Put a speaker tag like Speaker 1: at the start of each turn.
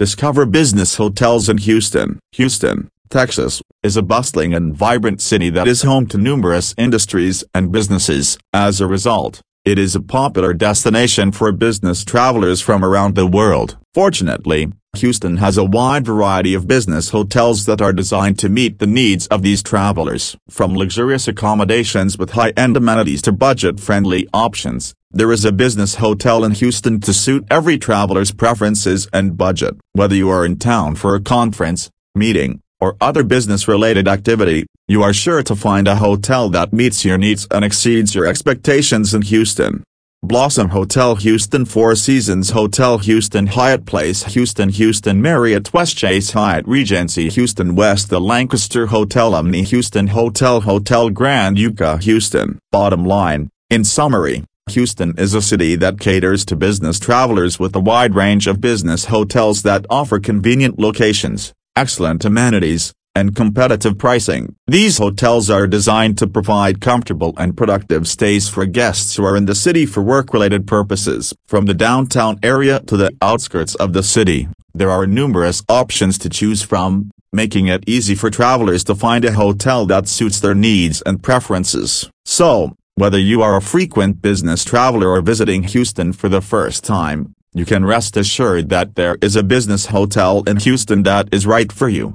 Speaker 1: Discover Business Hotels in Houston. Houston, Texas, is a bustling and vibrant city that is home to numerous industries and businesses. As a result, it is a popular destination for business travelers from around the world. Fortunately, Houston has a wide variety of business hotels that are designed to meet the needs of these travelers. From luxurious accommodations with high-end amenities to budget-friendly options, there is a business hotel in Houston to suit every traveler's preferences and budget. Whether you are in town for a conference, meeting, or other business-related activity, you are sure to find a hotel that meets your needs and exceeds your expectations in Houston. Blossom Hotel Houston Four Seasons Hotel Houston Hyatt Place Houston Houston Marriott Westchase Hyatt Regency Houston West The Lancaster Hotel Omni Houston Hotel Hotel Granduca Houston Bottom line, in summary, Houston is a city that caters to business travelers with a wide range of business hotels that offer convenient locations, excellent amenities, and competitive pricing. These hotels are designed to provide comfortable and productive stays for guests who are in the city for work-related purposes. From the downtown area to the outskirts of the city, there are numerous options to choose from, making it easy for travelers to find a hotel that suits their needs and preferences. So, whether you are a frequent business traveler or visiting Houston for the first time, you can rest assured that there is a business hotel in Houston that is right for you.